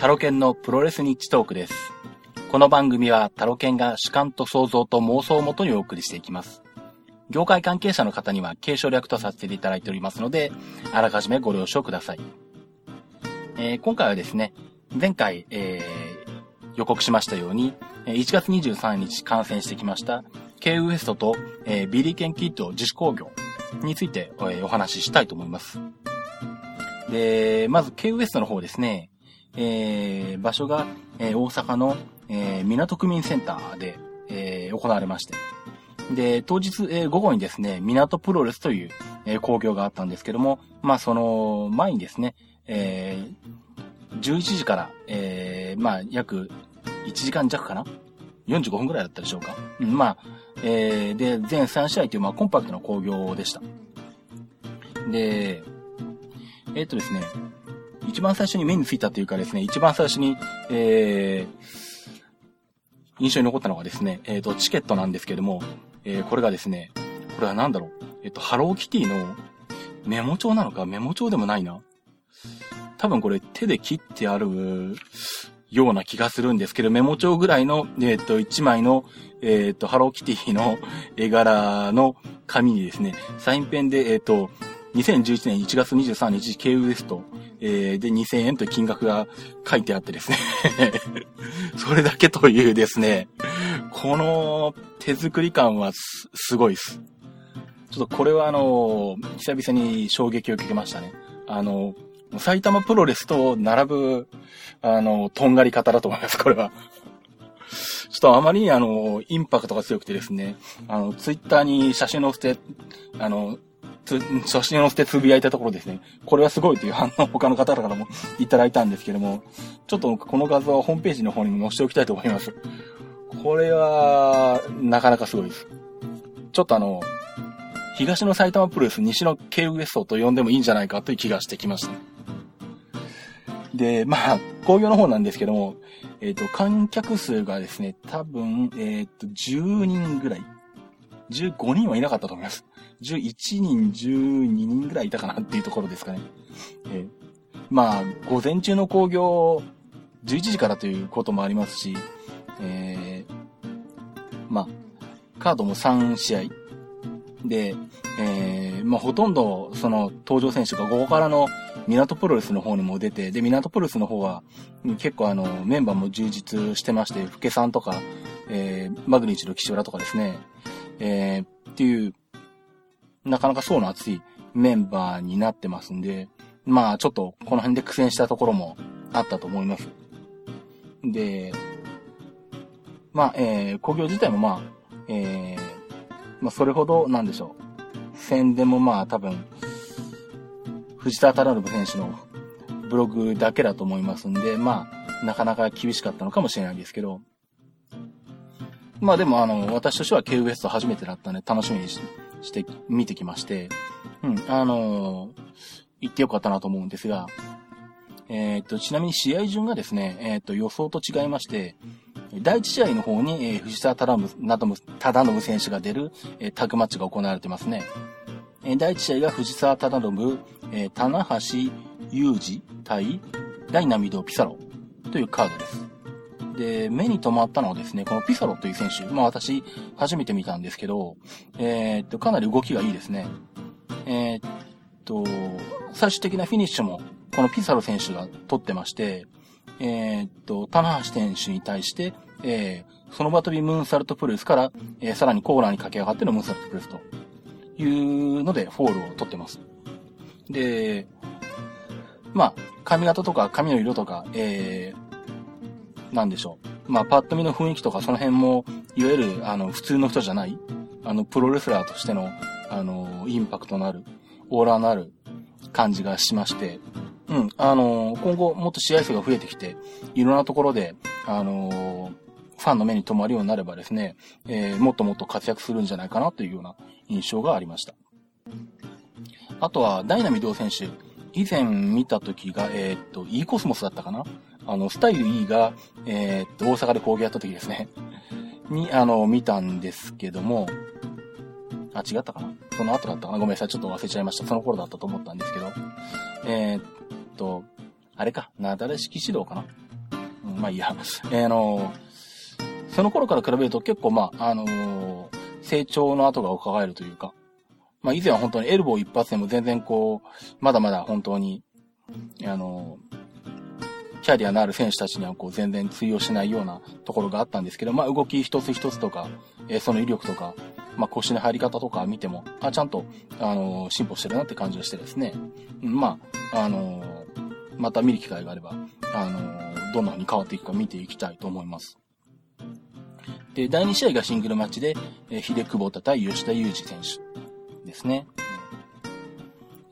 タロケンのプロレスニッチトークです。この番組はタロケンが主観と想像と妄想をもとにお送りしていきます。業界関係者の方には継承略とさせていただいておりますので、あらかじめご了承ください。えー、今回はですね、前回、えー、予告しましたように、1月23日観戦してきました、K ウエストと、えー、ビリーケンキット自主工業について、え、お話ししたいと思います。で、まず K ウエストの方ですね、えー、場所が、えー、大阪の、えー、港区民センターで、えー、行われまして。で、当日、えー、午後にですね、港プロレスという、えー、工業があったんですけども、まあ、その前にですね、えー、11時から、えー、まあ、約1時間弱かな ?45 分くらいだったでしょうか？うん、まあ、えー、で、全3試合という、まあ、コンパクトな工業でした。で、えっ、とですね、一番最初に目についたというかですね、一番最初に、えー、印象に残ったのがですね、えっ、ー、と、チケットなんですけども、えー、これがですね、これは何だろう、えっ、と、ハローキティのメモ帳なのか？メモ帳でもないな？多分これ手で切ってあるような気がするんですけど、メモ帳ぐらいの、えっ、と、一枚の、えっ、と、ハローキティの絵柄の紙にですね、サインペンで、えっ、と、2011年1月23日、K ウエスト、えー、で、2000円という金額が書いてあってですね それだけというですね、この手作り感はす、ごいです。ちょっとこれはあの、久々に衝撃を受けましたね。あの、埼玉プロレスと並ぶ、あの、とんがり方だと思います、これは。ちょっとあまりにあの、インパクトが強くてですね、あの、ツイッターに写真載せて、あの、つ写真を載せてつぶやいたところですね、これはすごいという反応を他の方からもいただいたんですけども、ちょっとこの画像はホームページの方にも載せておきたいと思います。これは、なかなかすごいです。ちょっとあの、東の埼玉プロレス、西の K ウエストと呼んでもいいんじゃないかという気がしてきました。で、まあ、工業の方なんですけども、えっ、ー、と、観客数がですね、多分、えっ、ー、と、10人ぐらい。15人はいなかったと思います。11人、12人ぐらいいたかなっていうところですかね。えー、まあ、午前中の工業、11時からということもありますし、えー、まあ、カードも3試合。で、えー、まあ、ほとんど、その、登場選手が午後からの港プロレスの方にも出て、で、港プロレスの方は、結構あの、メンバーも充実してまして、福家さんとか、えー、マグニチュード岸浦とかですね、えー、っていう、なかなか層の厚いメンバーになってますんで、まあちょっとこの辺で苦戦したところもあったと思います。で、まあ、えー、工業自体もまあ、えー、まあそれほどなんでしょう。宣伝もまあ多分、藤田忠信選手のブログだけだと思いますんで、まあ、なかなか厳しかったのかもしれないですけど、まあでもあの、私としては K ウエスト初めてだったんで楽しみにしして、見てきまして、うん、あのー、行ってよかったなと思うんですが、えっ、と、ちなみに試合順がですね、えっ、と、予想と違いまして、第一試合の方に、えー、藤沢忠信選手が出る、え、タッグマッチが行われてますね。え、第一試合が藤沢忠信、え、棚橋裕二対ダイナミドピサロというカードです。で、目に留まったのはですね、このピサロという選手、まあ私、初めて見たんですけど、えー、っと、かなり動きがいいですね。えー、っと、最終的なフィニッシュも、このピサロ選手が取ってまして、えー、っと、棚橋選手に対して、えー、その場飛びムーンサルトプレスから、えー、さらにコーナーに駆け上がってのムーンサルトプレスというので、フォールを取ってます。で、まあ、髪型とか髪の色とか、えー、なんでしょう。まあ、パッと見の雰囲気とかその辺も、いわゆる、あの、普通の人じゃない、あの、プロレスラーとしての、あの、インパクトのある、オーラのある感じがしまして、うん、あの、今後もっと試合数が増えてきて、いろんなところで、あの、ファンの目に留まるようになればですね、えー、もっともっと活躍するんじゃないかなというような印象がありました。あとは、ダイナミド選手。以前見た時が、えー、っと、E コスモスだったかなあの、スタイル E が、えー、っと、大阪で工芸やった時ですね。に、あの、見たんですけども、あ、違ったかな？その後だったかな？ごめんなさい。ちょっと忘れちゃいました。その頃だったと思ったんですけど。えー、っと、あれか、なだれ式指導かな？うんまあいいや。えー、あの、その頃から比べると結構まあ、あのー、成長の後が伺えるというか、まあ以前は本当にエルボー一発でも全然こう、まだまだ本当に、あのー、キャリアのある選手たちにはこう全然通用しないようなところがあったんですけど、まあ動き一つ一つとか、えー、その威力とか、まあ腰の入り方とか見ても、あ、ちゃんと、あのー、進歩してるなって感じがしてですね、まあ、あのまた見る機会があれば、あのどんな風に変わっていくか見ていきたいと思います。で、第2試合がシングルマッチで、えー、秀久保田対吉田裕二選手ですね。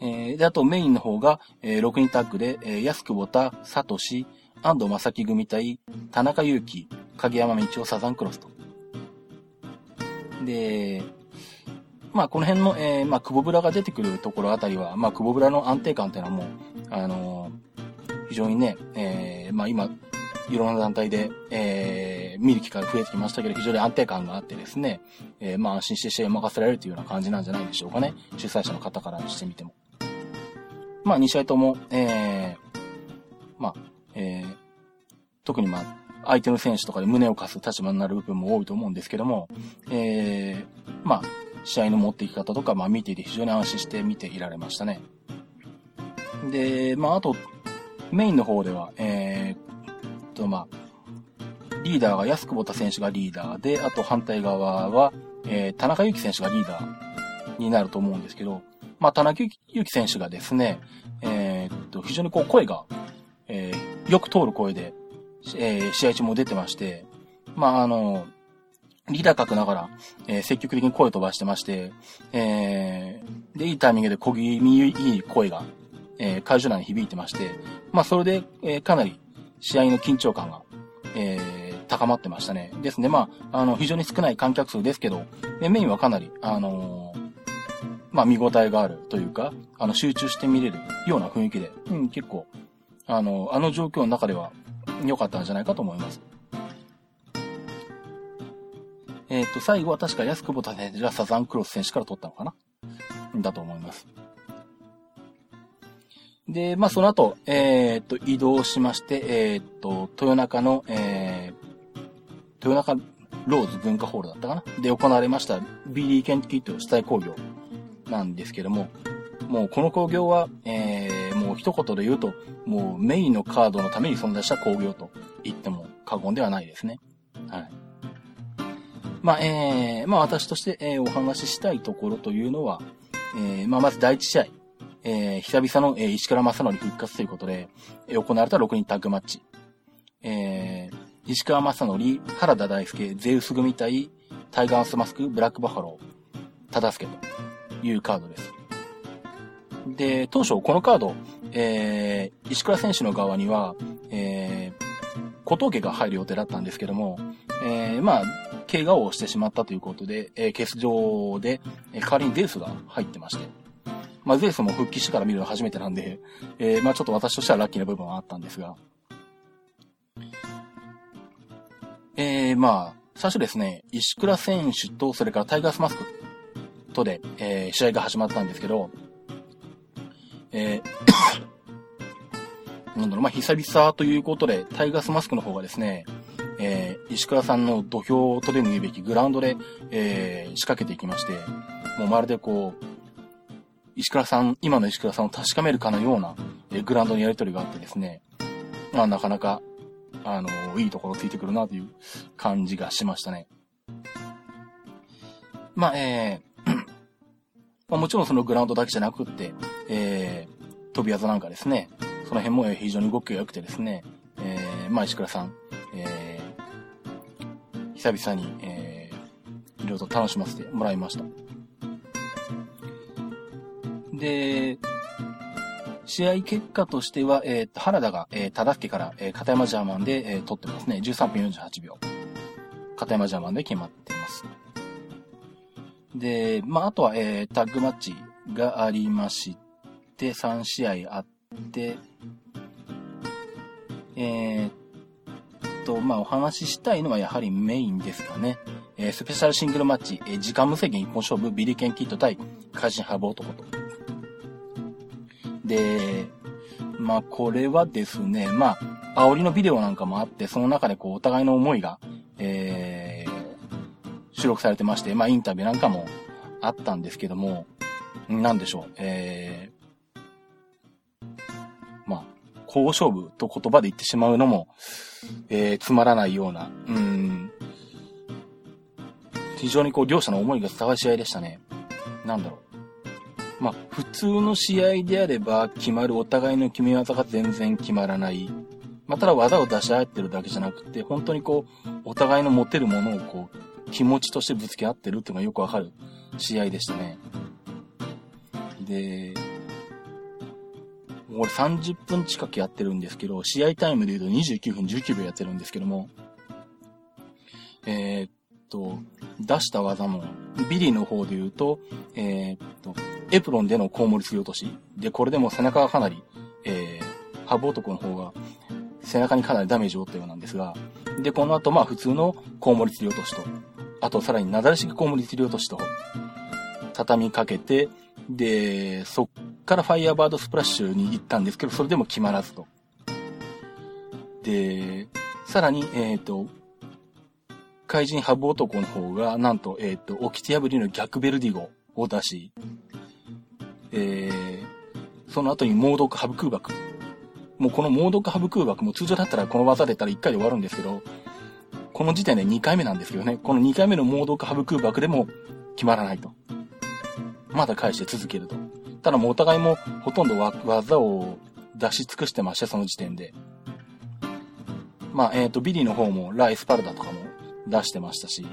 えー、で、あとメインの方が、えー、6人タッグで、えー、安久保田、サトシ、安藤正樹組対田中祐希、影山道夫、サザンクロスと。で、まあ、この辺の、えー、まあ、久保ブラが出てくるところあたりは、まあ、久保ブラの安定感っていうのはもう、あのー、非常にね、えー、まあ、今、いろんな団体で、えー、見る機会が増えてきましたけど、非常に安定感があってですね、えー、まあ安心して試合を任せられるというような感じなんじゃないでしょうかね。主催者の方からしてみても。まあ2試合とも、えー、まあ、えー、特にまあ、相手の選手とかで胸を貸す立場になる部分も多いと思うんですけども、えー、まあ、試合の持っていき方とか、まあ見ていて非常に安心して見ていられましたね。で、まああと、メインの方では、えー、と、まあ、リーダーが安久保田選手がリーダーで、あと反対側は、えー、田中幸選手がリーダーになると思うんですけど、まあ、田中幸選手がですね、えー、っと、非常にこう声が、えー、よく通る声で、えー、試合中も出てまして、まあ、あの、リーダー格ながら、えー、積極的に声を飛ばしてまして、えー、で、いいタイミングで小気味いい声が、えー、会場内に響いてまして、まあ、それで、えー、かなり、試合の緊張感が、えー、高まってましたね。ですね、まあ、あの、非常に少ない観客数ですけど、メインはかなり、あの、まあ、見応えがあるというか、あの、集中して見れるような雰囲気で、うん、結構、あの、あの状況の中では良かったんじゃないかと思います。えっ、ー、と、最後は確か安久保田選手がサザンクロス選手から取ったのかな？だと思います。で、まあ、その後、えー、っと、移動しまして、えー、っと、豊中の、えー、豊中ローズ文化ホールだったかな？で行われました、ビリー・ケンキット主催工業なんですけども、もうこの工業は、えー、もう一言で言うと、もうメインのカードのために存在した工業と言っても過言ではないですね。はい。まあ、えー、まあ私として、えー、お話ししたいところというのは、えー、まあまず第一試合、えー、久々の、えー、石倉正則復活ということで、え、行われた6人タッグマッチ。えー、石川正則、原田大輔、ゼウス組対タイガースマスク、ブラックバファロー、忠助というカードです。で、当初このカード、えー、石倉選手の側には、えー、小峠が入る予定だったんですけども、えー、まあ、怪我をしてしまったということで、えー、欠場で、えー、代わりにデウスが入ってまして、まあ、ゼウスも復帰してから見るの初めてなんで、えー、まあちょっと私としてはラッキーな部分はあったんですが。えー、まあ、最初ですね、石倉選手と、それからタイガースマスクとで、えー、試合が始まったんですけど、えー なんだろう、まあ、久々ということで、タイガースマスクの方がですね、えー、石倉さんの土俵とでも言うべきグラウンドで、えー、仕掛けていきまして、もうまるでこう、石倉さん、今の石倉さんを確かめるかのような、えグラウンドのやりとりがあってですね、まあなかなか、あの、いいところついてくるなという感じがしましたね。まあ、え、まあ、もちろんそのグラウンドだけじゃなくって、えー、飛び技なんかですね、その辺も非常に動きが良くてですね、えー、まあ石倉さん、えー、久々に、えー、いろいろと楽しませてもらいました。で、試合結果としては、えっ、ー、原田が、えー、忠介から、えー、片山ジャーマンで、えー、取ってますね。13分48秒。片山ジャーマンで決まっています。で、まあ、あとは、えー、タッグマッチがありまして、3試合あって、えー、っと、まあ、お話ししたいのはやはりメインですかね。えー、スペシャルシングルマッチ、えー、時間無制限一本勝負、ビリケンキット対、怪人ハブ男と。で、まあこれはですね、まあ、煽りのビデオなんかもあって、その中でこう、お互いの思いが、えー、収録されてまして、まあ、インタビューなんかもあったんですけども、なんでしょう、えー、まあ、交勝負と言葉で言ってしまうのも、えー、つまらないような、うん、非常にこう、両者の思いが伝わる試合でしたね。なんだろう。まあ、普通の試合であれば決まるお互いの決め技が全然決まらない。まあ、ただ技を出し合ってるだけじゃなくて、本当にこう、お互いの持てるものをこう、気持ちとしてぶつけ合ってるっていうのがよくわかる試合でしたね。で、俺30分近くやってるんですけど、試合タイムで言うと29分19秒やってるんですけども、えー、っと、出した技も、ビリーの方で言うと、えー、っと、エプロンでのコウモリ釣り落とし。で、これでも背中がかなり、えー、ハブ男の方が背中にかなりダメージを負ったようなんですが、で、この後、まあ普通のコウモリ釣り落としと、あとさらになだれ式コウモリ釣り落としと、畳みかけて、で、そっからファイヤーバードスプラッシュに行ったんですけど、それでも決まらずと。で、さらに、えっ、ー、と、怪人ハブ男の方が、なんと、えっ、ー、と、起きて破りの逆ベルディゴを出し、えー、その後に猛毒ハブ空爆。もうこの猛毒ハブ空爆も通常だったらこの技出たら1回で終わるんですけど、この時点で2回目なんですけどね、この2回目の猛毒ハブ空爆でも決まらないと。まだ返して続けると。ただもうお互いもほとんど技を出し尽くしてまして、その時点で。まあ、えっ、ー、と、ビリーの方もライスパルダとかも出してましたし、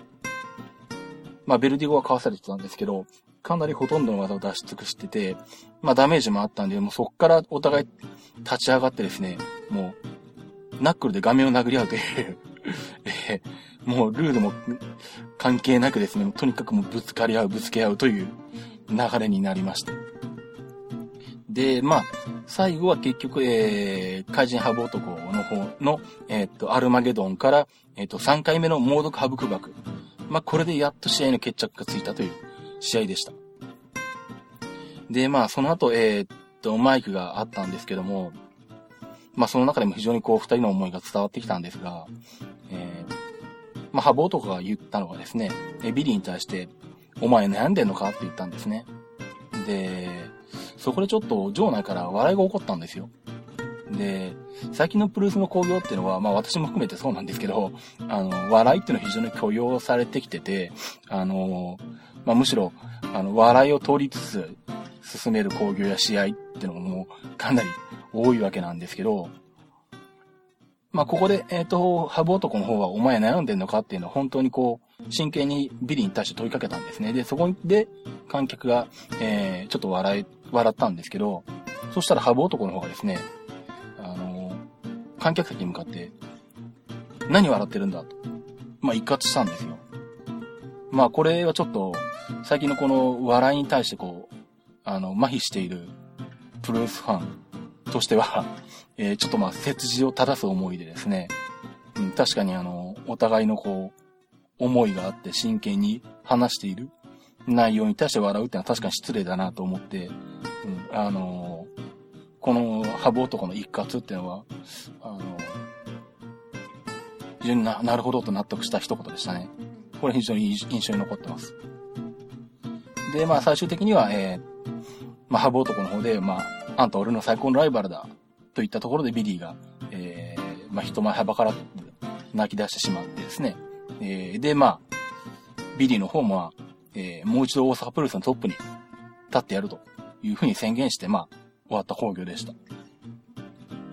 まあ、ベルディゴはかわされてたんですけど、かなりほとんどの技を出し尽くしてて、まあ、ダメージもあったんで、もうそっからお互い立ち上がってですね、もう、ナックルで画面を殴り合うという えもうルールも関係なくですね、とにかくもうぶつかり合う、ぶつけ合うという流れになりました。で、まあ、最後は結局、えー、怪人ハブ男の方の、えー、っと、アルマゲドンから、えー、っと、3回目の猛毒ハブクバク。まあ、これでやっと試合の決着がついたという試合でした。で、まあ、その後、えー、っと、マイクがあったんですけども、まあ、その中でも非常にこう、二人の思いが伝わってきたんですが、えー、まあ、ハブ男が言ったのがですね、ビリーに対して、お前悩んでんのかって言ったんですね。で、そこでちょっと場内から笑いが起こったんですよ。で、最近のプロレスの興行っていうのは、まあ私も含めてそうなんですけど、あの、笑いっていうのは非常に許容されてきてて、あの、まあむしろ、あの、笑いを通りつつ進める興行や試合っていうのももうかなり多いわけなんですけど、まあここで、えっ、ー、と、ハブ男の方はお前悩んでんのかっていうのは本当にこう、真剣にビリーに対して問いかけたんですね。で、そこで観客が、えー、ちょっと笑い、笑ったんですけど、そしたらハブ男の方がですね、あのー、観客席に向かって、何笑ってるんだと。まあ、一括したんですよ。まあ、これはちょっと、最近のこの笑いに対してこう、あの、麻痺しているプロレスファンとしては、えー、ちょっとまあ、切字を正す思いでですね、うん、確かにあの、お互いのこう、思いがあって真剣に話している内容に対して笑うってのは確かに失礼だなと思って、うん、あのー、このハブ男の一喝っていうのは、あのー、非常にな、なるほどと納得した一言でしたね。これ非常に印象に残ってます。で、まあ最終的には、えー、まあハブ男の方で、まあ、あんた俺の最高のライバルだ、といったところでビリーが、えー、まあ人前はばからず泣き出してしまってですね、えー、で、まあ、ビリーの方も、えー、もう一度大阪プロレスのトップに立ってやるというふうに宣言して、まあ、終わった興行でした。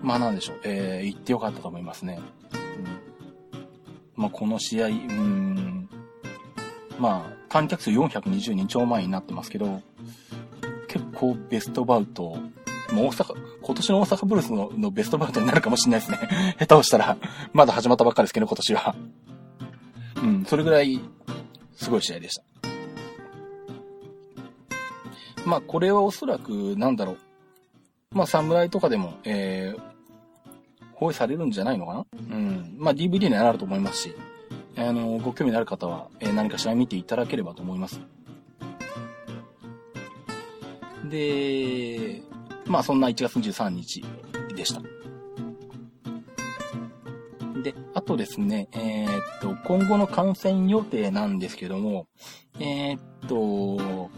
まあなんでしょう、えー、行ってよかったと思いますね。うん、まあこの試合、うん、まあ、観客数420人超満員になってますけど、結構ベストバウト、もう大阪、今年の大阪ブルースののベストバウトになるかもしれないですね。下手をしたら、まだ始まったばっかりですけど、今年は。うん、それぐらい、すごい試合でした。まあ、これはおそらく、なんだろう。まあ、侍とかでも、えー、放映されるんじゃないのかな？うん。まあ、DVD にはなると思いますし、あの、ご興味のある方は、えー、何かしら見ていただければと思います。で、まあ、そんな1月23日でした。で、あとですね、えー、っと、今後の感染予定なんですけども、えー、っと、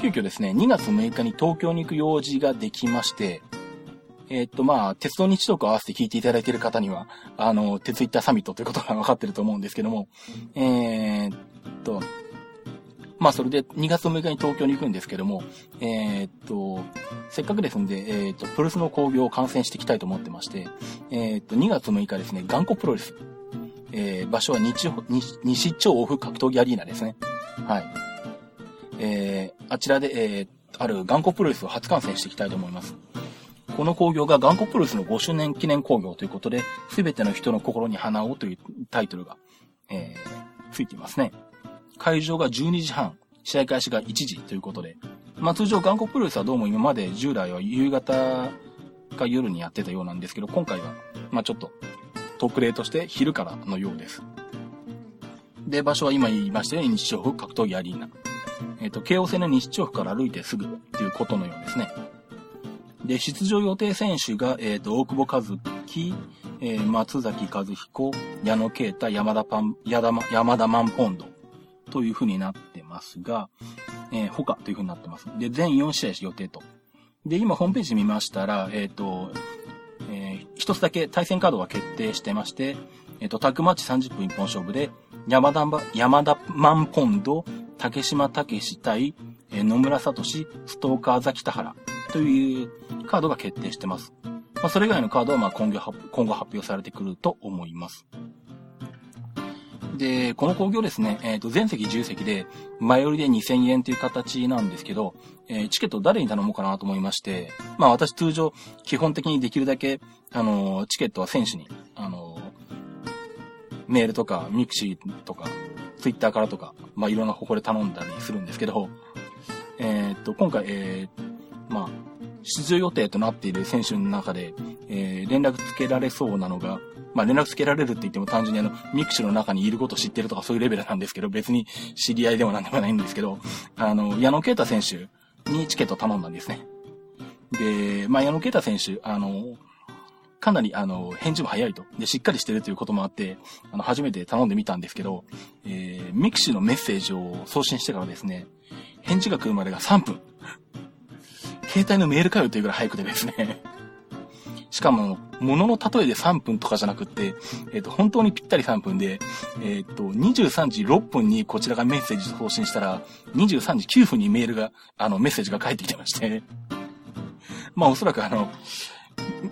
急遽ですね、2月6日に東京に行く用事ができまして、えー、っと、まあ、鉄道日トーク合わせて聞いていただいている方には、あの、鉄イッターサミットということが分かってると思うんですけども、えー、っと、まあ、それで2月6日に東京に行くんですけども、えー、っと、せっかくですんで、えー、っと、プロレスの興行を観戦していきたいと思ってまして、えー、っと、2月6日ですね、頑固プロレス。えー、場所は日、西町オフ格闘技アリーナですね。はい。えー、あちらで、えー、ある頑固プロレスを初観戦していきたいと思います。この興行が頑固プロレスの5周年記念興行ということで、すべての人の心に花をというタイトルが、えー、ついていますね。会場が12時半、試合開始が1時ということで、まあ通常頑固プロレスはどうも今まで従来は夕方か夜にやってたようなんですけど、今回は、まあちょっと特例として昼からのようです。で、場所は今言いましたように日調布格闘技アリーナ。えっ、ー、と、京王線の日調布から歩いてすぐっていうことのようですね。で、出場予定選手が、えっ、ー、と、大久保和樹、えー、松崎和彦、矢野啓太、山田パン、山田、山田マンポンドという風になってますが、えー、他という風になってます。で、全4試合予定と。で、今ホームページ見ましたら、えっ、ー、と、えー、一つだけ対戦カードが決定してまして、えっ、ー、と、タッグマッチ30分一本勝負で、山田、山田マンポンド、竹島武史対、えー、野村聡、ストーカーザ北原というカードが決定してます。まあ、それ以外のカードはまあ今後発表されてくると思います。で、この興行ですね、えっ、ー、と、全席10席で、前売りで2000円という形なんですけど、えー、チケット誰に頼もうかなと思いまして、まあ私通常、基本的にできるだけ、あの、チケットは選手に、あのメールとか、ミクシーとか、ツイッターからとか、まあいろんな方法で頼んだりするんですけど、えっと、今回、えー、まあ、出場予定となっている選手の中で、えー、連絡つけられそうなのが、まあ連絡つけられるって言っても単純にあの、ミクシーの中にいること知ってるとかそういうレベルなんですけど、別に知り合いでもなんでもないんですけど、あの、矢野啓太選手にチケット頼んだんですね。で、まあ矢野啓太選手、あの、かなり、あの、返事も早いと。で、しっかりしてるということもあって、あの、初めて頼んでみたんですけど、えー、ミクシーのメッセージを送信してからですね、返事が来るまでが3分。携帯のメールかよというぐらい早くてですね。しかも、ものの例えで3分とかじゃなくって、えっ、ー、と、本当にぴったり3分で、えっ、ー、と、23時6分にこちらがメッセージ送信したら、23時9分にメールが、あの、メッセージが返ってきてまして、まあ、おそらくあの、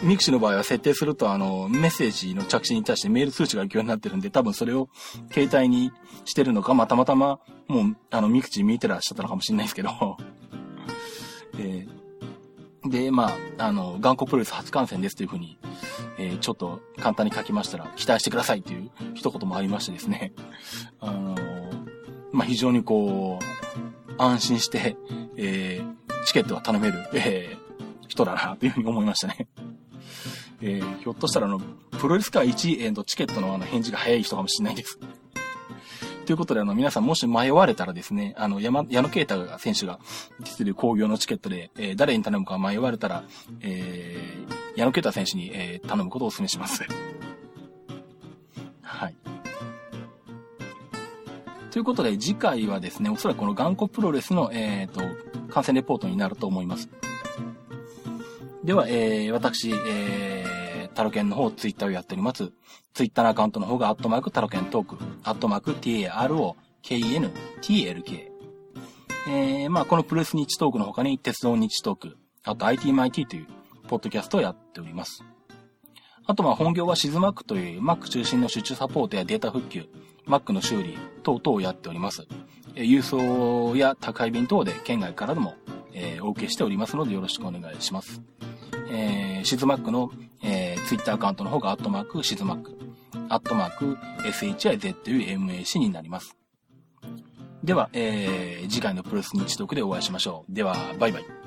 ミクシーの場合は設定すると、あの、メッセージの着信に対してメール通知が行くようになってるんで、多分それを携帯にしてるのか、まあ、たまたま、もう、あの、ミクシー見てらっしゃったのかもしれないですけど、えーで、まあ、あの、頑固プロレス初観戦ですというふうに、えー、ちょっと簡単に書きましたら、期待してくださいという一言もありましてですね、あのまあ、非常にこう、安心して、えー、チケットは頼める、えー、人だなというふうに思いましたね。えー、ひょっとしたらあの、プロレス界1位、えー、チケットのあの返事が早い人かもしれないです。ということで、あの、皆さんもし迷われたらですね、あの、山、矢野啓太が選手が出てる工業のチケットで、えー、誰に頼むか迷われたら、えー、矢野啓太選手に、えー、頼むことをお勧めします。はい。ということで、次回はですね、おそらくこの頑固プロレスの、えっ、ー、と、観戦レポートになると思います。では、えー、私、えー、タロケンの方、ツイッターをやっております。ツイッターのアカウントの方が、アットマークタロケントーク、アットマーク TAROKEN-TLK。えー、まあ、このプレス日トークの他に、鉄道日トーク、あと ITMIT という、ポッドキャストをやっております。あと、まあ、本業はシズマックという Mac 中心の出張サポートやデータ復旧、Mac の修理等々をやっております。え郵送や宅配便等で県外からでも、えー、お受けしておりますのでよろしくお願いします。えー、シズマックの、えー、ツイッターアカウントの方が、アットマーク、シズマック、アットマーク、SHIZUMAC になります。では、えー、次回のプロレス日読でお会いしましょう。では、バイバイ。